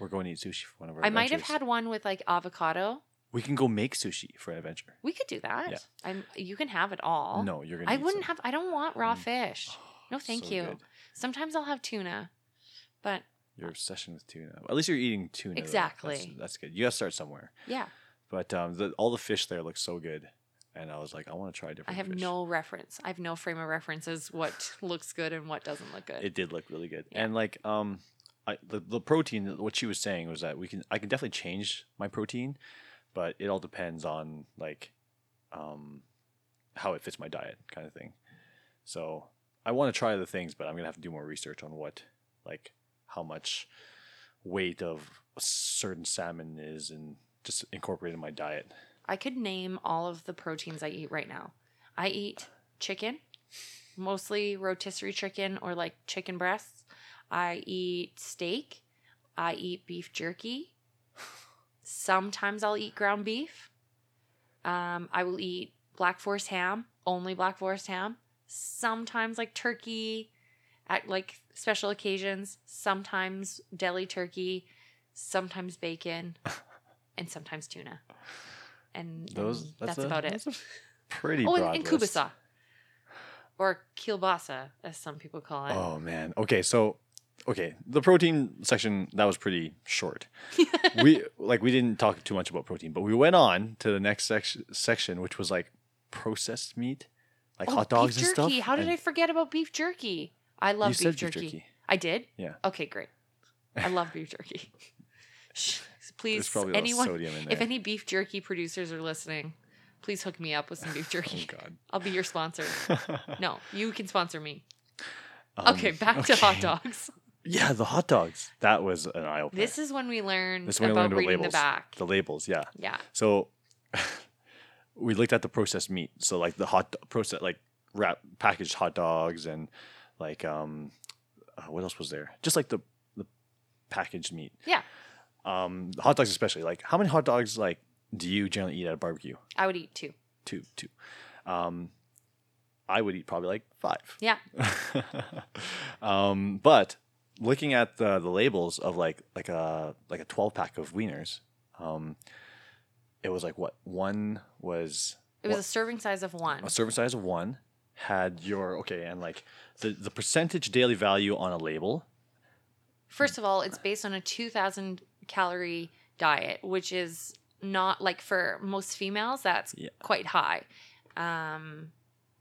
We're going to eat sushi for one of our I might have had one with like avocado. We can go make sushi for an adventure. We could do that. Yeah. I'm. You can have it all. No, you're gonna. I wouldn't some. have. I don't want raw Mm. fish. No, thank So you. good. Sometimes I'll have tuna, but Your obsession with tuna. At least you're eating tuna. though. That's- Exactly. That's, good. You gotta start somewhere. yeah, But um, the, all the fish there look so good, and I was like, I want to try different. I have fish. no reference. I have no frame of reference as what looks good and what doesn't look good. It did look really good, Yeah. and like um, I the the protein. What she was saying was that we can I can definitely change my protein, but it all depends on like, um, how it fits my diet, kind of thing. So I want to try the things, but I'm gonna have to do more research on what like how much weight of a certain salmon is and just incorporate in my diet. I could name all of the proteins I eat right now. I eat chicken, mostly rotisserie chicken or like chicken breasts. I eat steak. I eat beef jerky. Sometimes I'll eat ground beef. Um, I will eat Black Forest ham, only Black Forest ham. Sometimes like turkey at like special occasions. Sometimes deli turkey. Sometimes bacon, and sometimes tuna. And, Those and that's, that's, a, about it. That's a pretty Oh, and, and kubasa. Or kielbasa, as some people call it. Oh man. Okay, so okay, the protein section that was pretty short. we like we didn't talk too much about protein, but we went on to the next section section, which was like processed meat, like Oh, hot dogs beef and jerky. stuff. How did and I forget about beef jerky? I love You beef, said beef jerky. jerky. I did? Yeah. Okay, great. I love beef jerky. Please, probably a lot of anyone, sodium in there. if any beef jerky producers are listening, please hook me up with some beef oh jerky. god. I'll be your sponsor. No, you can sponsor me. Um, Okay, back to hot dogs. Yeah, the hot dogs. That was an eye opener. This is when we learn This is when about learned about reading labels. the back. The labels, yeah. Yeah. So we looked at the processed meat. So like the hot process like wrap packaged hot dogs and like um uh, what else was there? Just like the the packaged meat. Yeah. Um hot dogs especially. Like how many hot dogs like do you generally eat at a barbecue? I would eat two. Two, two. Um I would eat probably like 5. Yeah. um but looking at the the labels of like like a like a 12 pack of wieners um it was like what one was It was a serving size of one. a serving size of one had your okay, and like the the percentage daily value on a label. First of all, it's based on a 2000 calorie diet, which is not like for most females, that's Yeah. quite high. Um,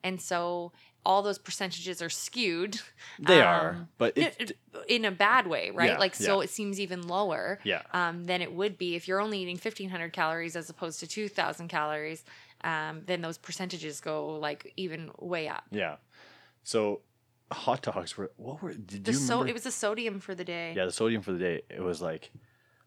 and so all those percentages are skewed. They are, Um, but in- it, in a bad way, right? Yeah, like, so yeah. it seems even lower yeah, um, than it would be if you're only eating 1500 calories as opposed to 2000 calories. Um, then those percentages go like even way up. yeah. So hot dogs were what were did The you so it was the sodium for the day. yeah, the sodium for the day. It was like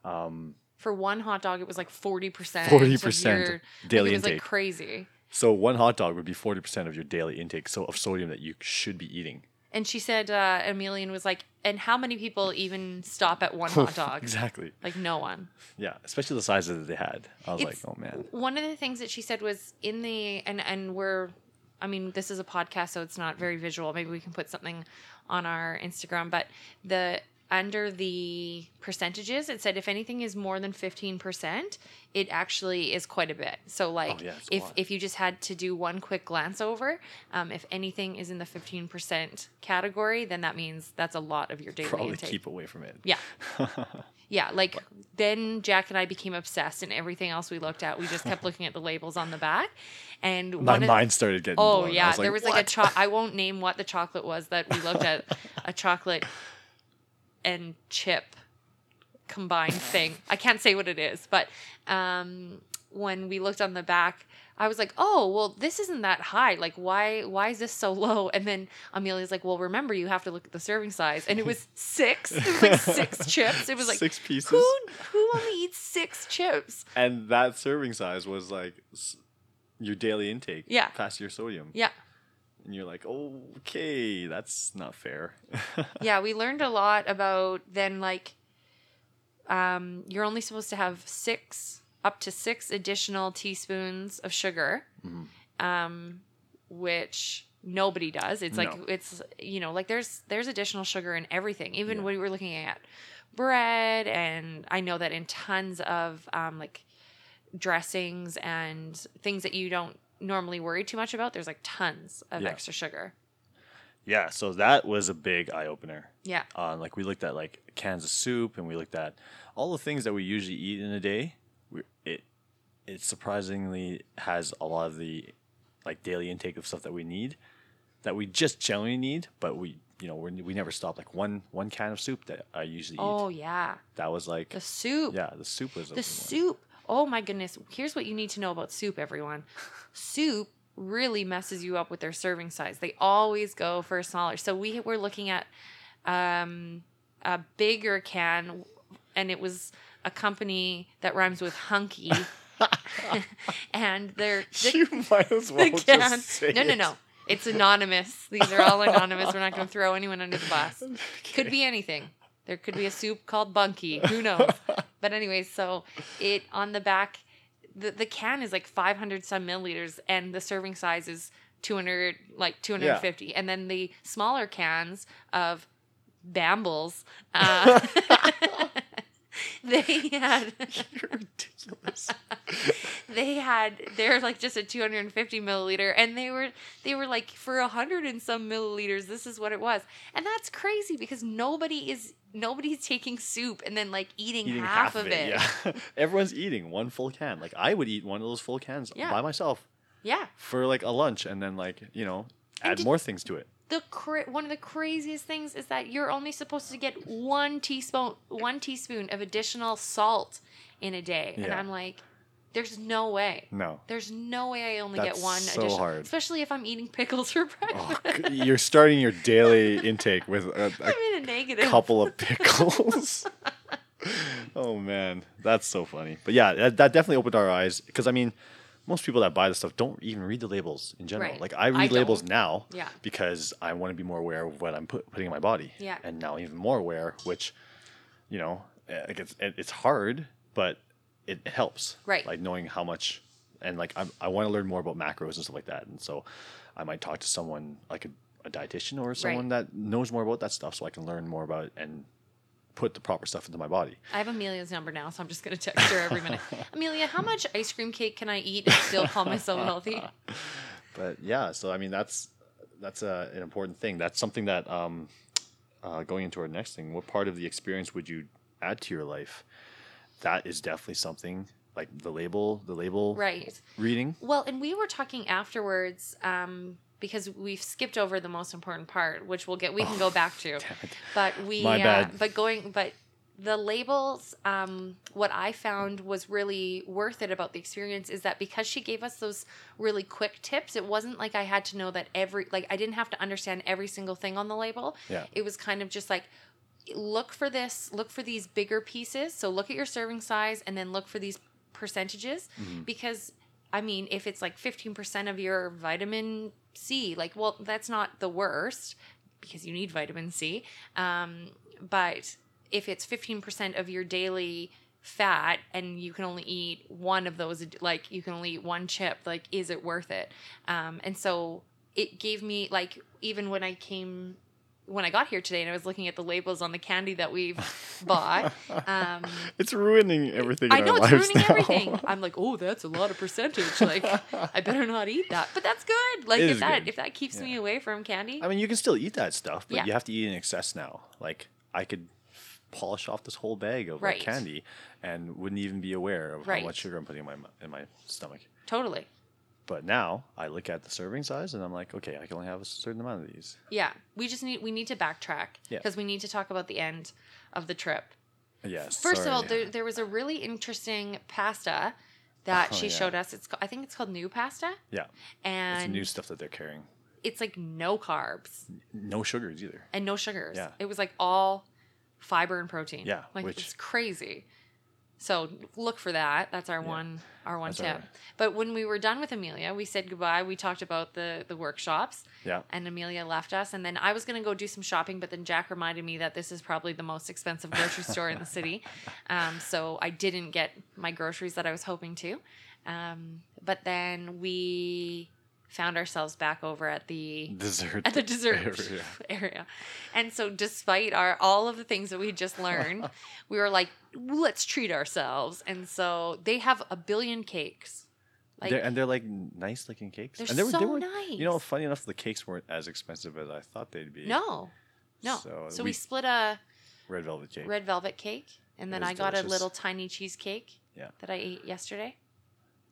um For one hot dog, it was like 40%. 40% your- daily like, it was intake. like crazy. so one hot dog would be 40% of your daily intake so of sodium that you should be eating. And she said, uh, Emilian was like, and how many people even stop at one hot dog? exactly. Like no one. Yeah, especially the sizes that they had. I was It's- like, "Oh man." One of the things that she said was in the and and we're I mean this is a podcast so it's not very visual. Maybe we can put something on our Instagram, but the under the percentages it said if anything is more than 15%, it actually is quite a bit. So like Oh, yeah, if if you just had to do one quick glance over, um, if anything is in the 15% category, then that means that's a lot of your daily Probably intake. keep away from it. Yeah. Yeah, like then Jack and I became obsessed, and everything else we looked at, we just kept looking at the labels on the back. And My of- mind started getting oh blown. Yeah, was there was like a "What?" cho- I won't name what the chocolate was that we looked at, a chocolate and chip combined thing. I can't say what it is, but um, when we looked on the back, I was like, "Oh, well, this isn't that high. Like, why? Why is this so low?" And then Amelia's like, "Well, remember, you have to look at the serving size." And it was six. It was like six chips. It was like six pieces. who who only eats six chips? And that serving size was like your daily intake. Yeah. Past your sodium. Yeah, And you're like, okay, that's not fair. yeah. We learned a lot about then like, um, you're only supposed to have six up to six additional teaspoons of sugar, Mhm. um, which nobody does. It's like No. it's you know like there's there's additional sugar in everything. Even Yeah. when we were looking at bread, and I know that in tons of um, like dressings and things that you don't normally worry too much about, there's like tons of Yeah. extra sugar. yeah, so that was a big eye opener. Yeah. On like we looked at like cans of soup and we looked at all the things that we usually eat in a day. We, it it surprisingly has a lot of the like daily intake of stuff that we need that we just generally need, but we you know we we never stop like one one can of soup that I usually Oh eat. Oh yeah, That was like the soup. yeah, the soup was The soup. Oh my goodness. Here's what you need to know about soup, everyone. soup really messes you up with their serving size. They always go for a smaller. So we were looking at um, a bigger can, and it was a company that rhymes with hunky. and they're the, you might as well can. just say no, no, no. It's anonymous. These are all anonymous. We're not going to throw anyone under the bus. Could be anything. There could be a soup called Bunky. Who knows? but anyways, so it on the back, the the can is like 500 some milliliters, and the serving size is 200, like 250. And then the smaller cans of Bambles, uh, they had You're ridiculous. they had they're like just a 250 milliliter and they were they were like for a hundred and some milliliters this is what it was and that's crazy because nobody is nobody's taking soup and then like eating, eating half, of it, Yeah, everyone's eating one full can. Like I would eat one of those full cans Yeah. by myself yeah for like a lunch, and then like you know And add did- more things to it. the cra- one of the craziest things is that you're only supposed to get one teaspoon one teaspoon of additional salt in a day and i'm like there's no way No, there's no way i only That's get one so additional hard. especially if i'm eating pickles for breakfast oh, you're starting your daily intake with a, a i'm in a negative couple of pickles. oh man, that's so funny. But yeah, that, that definitely opened our eyes because I mean, most people that buy the stuff don't even read the labels in general. Right. Like I I read labels don't. now Yeah. because I want to be more aware of what I'm put, putting in my body. Yeah. And now even more aware, which, you know, eh, like it's it, it's hard, but it helps. Right. Like knowing how much, and like I'm, I want to learn more about macros and stuff like that, and so I might talk to someone like a, a dietitian or someone that knows more about that stuff, so I can learn more about it and put the proper stuff into my body. I have Amelia's number now, so I'm just gonna text her every minute. Amelia, how much ice cream cake can I eat and still call myself healthy? But yeah, so I mean that's that's a, an important thing. That's something that um, uh, going into our next thing. What part of the experience would you add to your life? That is definitely something like the label, the label Right. reading. Well, and we were talking afterwards um, because we've skipped over the most important part, which we'll get we can go back to. But we My uh, bad. but going but the labels um, what I found was really worth it about the experience is that because she gave us those really quick tips, it wasn't like I had to know that every like I didn't have to understand every single thing on the label. Yeah. It was kind of just like look for this, look for these bigger pieces. So look at your serving size and then look for these percentages because I mean, if it's like 15% of your vitamin C, like, well, that's not the worst because you need vitamin C. Um, but if it's 15% of your daily fat and you can only eat one of those, like, you can only eat one chip, like, is it worth it? Um, and so it gave me, like, even when I came when I got here today and I was looking at the labels on the candy that we've bought, um, It's ruining everything. I know it's ruining now. everything. I'm like, oh, that's a lot of percentage. Like, I better not eat that. But that's good. Like, It if that good. if that keeps me away from candy, I mean, you can still eat that stuff, but Yeah. you have to eat in excess now. Like I could polish off this whole bag of like, Right. candy and wouldn't even be aware of Right. how much sugar I'm putting in my in my stomach. totally. But now I look at the serving size and I'm like, okay, I can only have a certain amount of these. Yeah, we just need we need to backtrack Yeah. because we need to talk about the end of the trip. Yes. First of all, sorry. there, there was a really interesting pasta that Oh, she yeah. showed us. It's I think it's called new pasta, yeah, and it's new stuff that they're carrying. it's like no carbs No sugars either. and no sugars. Yeah. It was like all fiber and protein. Yeah, Like which- it's crazy. So look for that. That's our one our one That's tip. our- But when we were done with Amelia, we said goodbye. We talked about the the workshops Yeah. and Amelia left us and then I was going to go do some shopping but then Jack reminded me that this is probably the most expensive grocery store in the city. Um, so I didn't get my groceries that I was hoping to. Um, but then we found ourselves back over at the Dessert. at the dessert area. area. And so despite our all of the things that we just learned, we were like, let's treat ourselves. And so they have a billion cakes. Like they're, and they're like nice looking cakes. they're and they were, they so were, nice. You know, funny enough, the cakes weren't as expensive as I thought they'd be. no. No. So, So we, we- split a Red velvet cake. red velvet cake and then I got delicious. a little tiny cheesecake Yeah. that I ate yesterday.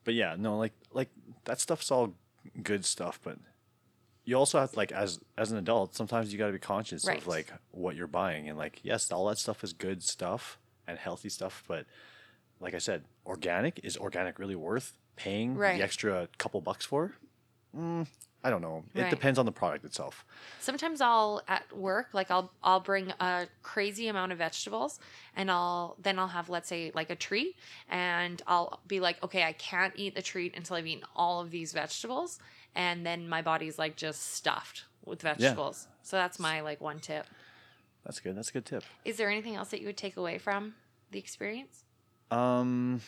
but yeah, no, like like that stuff's all good stuff, but you also have to, like as as an adult, sometimes you got to be conscious Right. of like what you're buying and like yes, all that stuff is good stuff and healthy stuff, but like I said, organic is organic really worth paying Right. the extra couple bucks for? Mm, I don't know. It Right. depends on the product itself. Sometimes I'll at work, like I'll I'll bring a crazy amount of vegetables and I'll then I'll have let's say like a treat and I'll be like, okay, I can't eat the treat until I've eaten all of these vegetables. And then my body's like just stuffed with vegetables. So that's my like one tip. That's good. That's a good tip. Is there anything else that you would take away from the experience? Um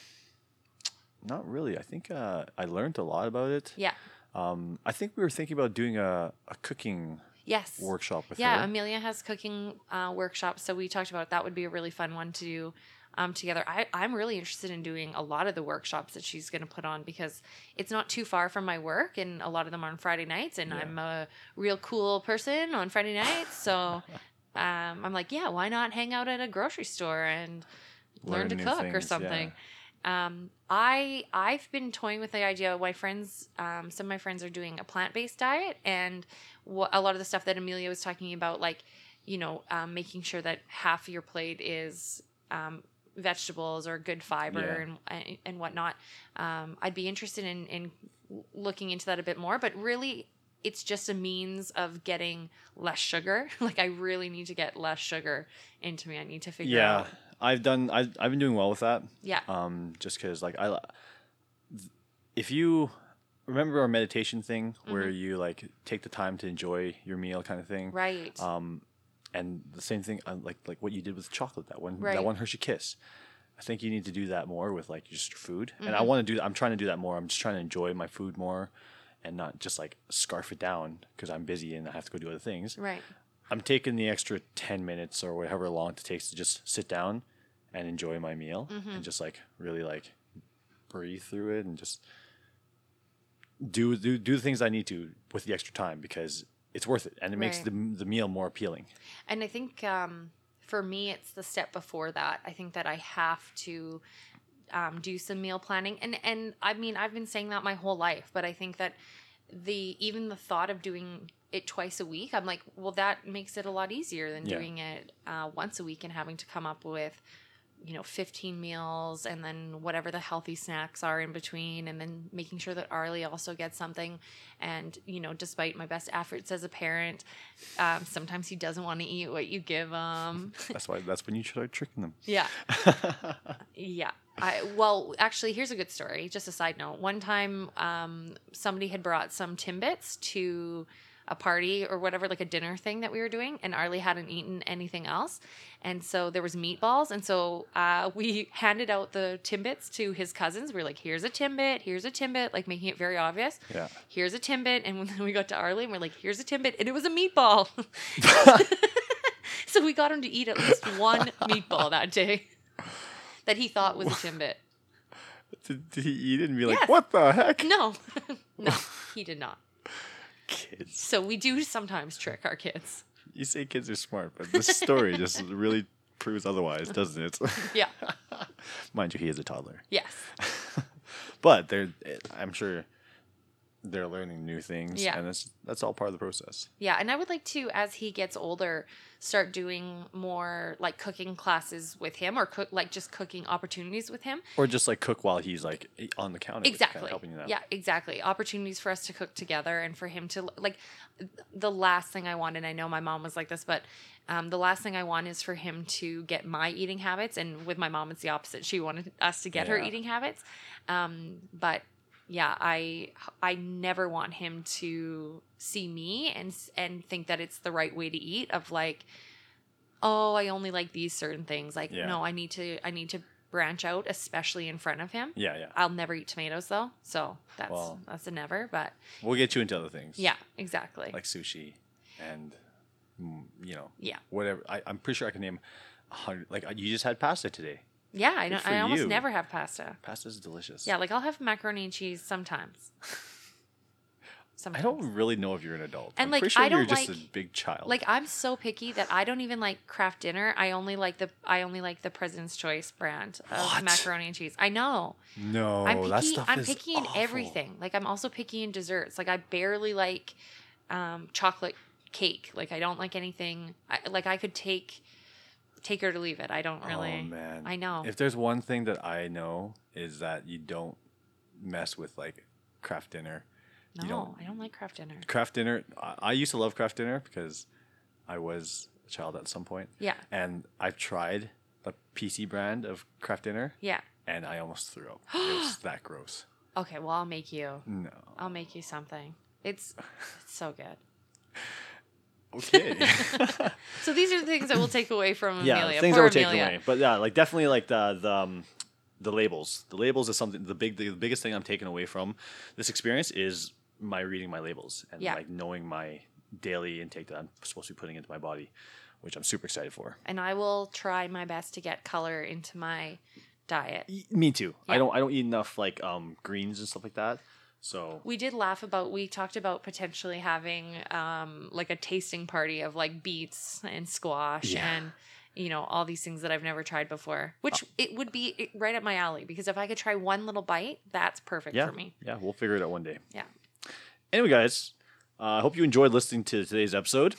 not really. I think uh, I learned a lot about it. Yeah. Um, I think we were thinking about doing a, a cooking Yes. workshop with Yeah, her. Amelia has cooking uh, workshops, so we talked about that would be a really fun one to do um, together. I, I'm really interested in doing a lot of the workshops that she's going to put on because it's not too far from my work, and a lot of them are on Friday nights, and Yeah. I'm a real cool person on Friday nights, so um, I'm like, yeah, why not hang out at a grocery store and learn, Learn to cook or something? yeah. Um, I I've been toying with the idea. Of my friends, um, some of my friends are doing a plant based diet, and what a lot of the stuff that Amelia was talking about, like you know, um, making sure that half of your plate is um, vegetables or good fiber Yeah. and and whatnot. Um, I'd be interested in in looking into that a bit more, but really. It's just a means of getting less sugar. Like I really need to get less sugar into me. I need to figure yeah, out. I've done. I've, I've been doing well with that. Yeah. Um, just because like I, if you remember our meditation thing where Mm-hmm. you like take the time to enjoy your meal kind of thing. Right. Um, and the same thing uh, like like what you did with chocolate that one Right. that one Hershey Kiss. I think you need to do that more with like just your food. And I Mm-hmm. want to do. I'm trying to do that more. I'm just trying to enjoy my food more, and not just like scarf it down because I'm busy and I have to go do other things. right. I'm taking the extra 10 minutes or whatever long it takes to just sit down and enjoy my meal Mm-hmm. and just like really like breathe through it and just do, do do the things I need to with the extra time because it's worth it, and it makes Right. the the meal more appealing. And I think um, for me, it's the step before that. I think that I have to um, do some meal planning, and and I mean, I've been saying that my whole life, but I think that the even the thought of doing it twice a week, I'm like, well, that makes it a lot easier than Yeah. doing it uh, once a week and having to come up with you know 15 meals and then whatever the healthy snacks are in between and then making sure that arlie also gets something and you know despite my best efforts as a parent um, sometimes he doesn't want to eat what you give him That's why. That's when you start tricking them. yeah yeah I, well actually here's a good story just a side note one time um, somebody had brought some timbits to a party or whatever like a dinner thing that we were doing and arlie hadn't eaten anything else. And so there was meatballs. And so uh, we handed out the timbits to his cousins. We were like here's a timbit here's a timbit like making it very obvious. Yeah. here's a timbit. And when we got to arlie and we're like here's a timbit. And it was a meatball. So we got him to eat at least one meatball that day that he thought was a timbit. Did, did he eat it and be like, Yes. "What the heck?" no. No he did not Kids. so we do sometimes trick our kids You say kids are smart, but this story just really proves otherwise, doesn't it? yeah Mind you, he is a toddler. yes But they're, I'm sure they're learning new things, Yeah. and that's that's all part of the process. Yeah, and I would like to, as he gets older, start doing more like cooking classes with him, or cook like just cooking opportunities with him. Or just like cook while he's like on the counter, just kinda Exactly. helping you out. Yeah, exactly. Opportunities for us to cook together and for him to like. The last thing I want, and I know my mom was like this, but um, the last thing I want is for him to get my eating habits. And with my mom, it's the opposite. She wanted us to get her eating habits. Um, but yeah, I I never want him to see me and and think that it's the right way to eat. Of like, oh, I only like these certain things. Like, Yeah. no, I need to I need to branch out, especially in front of him. yeah, yeah. I'll never eat tomatoes though, so that's Well- that's a never. But We'll get you into other things. yeah, exactly. like sushi and mm, you know yeah, whatever. I, I'm pretty sure I can name a hundred. Like you just had pasta today. Yeah. I know. I almost you. never have pasta. Pasta's delicious. Yeah, like I'll have macaroni and cheese sometimes. I don't really know if you're an adult. And, I'm like, pretty sure I you're don't just a like- big child. like I'm so picky that I don't even like Kraft Dinner. I only like the I only like the President's Choice brand of What? macaroni and cheese. I know. no, I'm that picky. stuff I'm is picky in awful. everything. Like I'm also picky in desserts. Like I barely like um, chocolate cake. Like I don't like anything. I, like I could take take her to leave it. I don't oh, really. Oh man, I know. If there's one thing that I know is that you don't mess with like Kraft Dinner. no, don't- I don't like Kraft Dinner. Kraft Dinner. I, I used to love Kraft Dinner because I was a child at some point, Yeah, and I've tried the PC brand of Kraft Dinner, yeah. and I almost threw up. it was that gross. Okay, well I'll make you. No. I'll make you something. It's it's so good. Okay. So these are the things that we'll take away from yeah, Amelia. things that Poor were taken Amelia. away. But yeah, like definitely like the the um, the labels. The labels is something. The big the biggest thing I'm taking away from this experience is my reading my labels and Yeah. like knowing my daily intake that I'm supposed to be putting into my body, which I'm super excited for. And I will try my best to get color into my diet. Me too. I don't I don't eat enough like um greens and stuff like that. So We did laugh about. We talked about potentially having um, like a tasting party of like beets and squash Yeah. and you know all these things that I've never tried before. Which Uh, it would be right up my alley because if I could try one little bite, that's perfect yeah, for me. yeah, we'll figure it out one day. Yeah. Anyway, guys, uh, I hope you enjoyed listening to today's episode.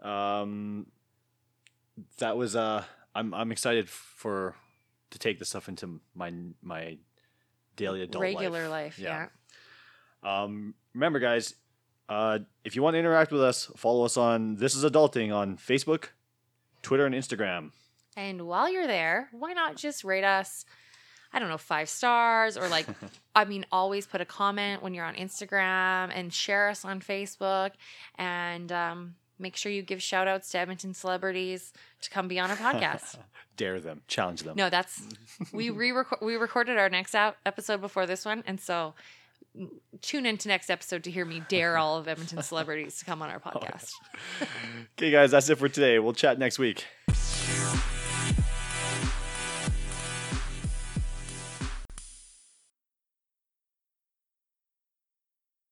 Um, that was uh, I'm I'm excited for to take this stuff into my my daily adult Regular life. life, yeah. Um, remember, guys, uh, if you want to interact with us, follow us on This Is Adulting on Facebook, Twitter, and Instagram. And while you're there, why not just rate us? I don't know, five stars or like, I mean, always put a comment when you're on Instagram and share us on Facebook. And um, make sure you give shout outs to Edmonton celebrities to come be on our podcast. Dare them, challenge them. No, that's, we re we recorded our next out episode before this one. And so tune into next episode to hear me dare all of Edmonton celebrities to come on our oh, podcast. Okay, guys, that's it for today. We'll chat next week.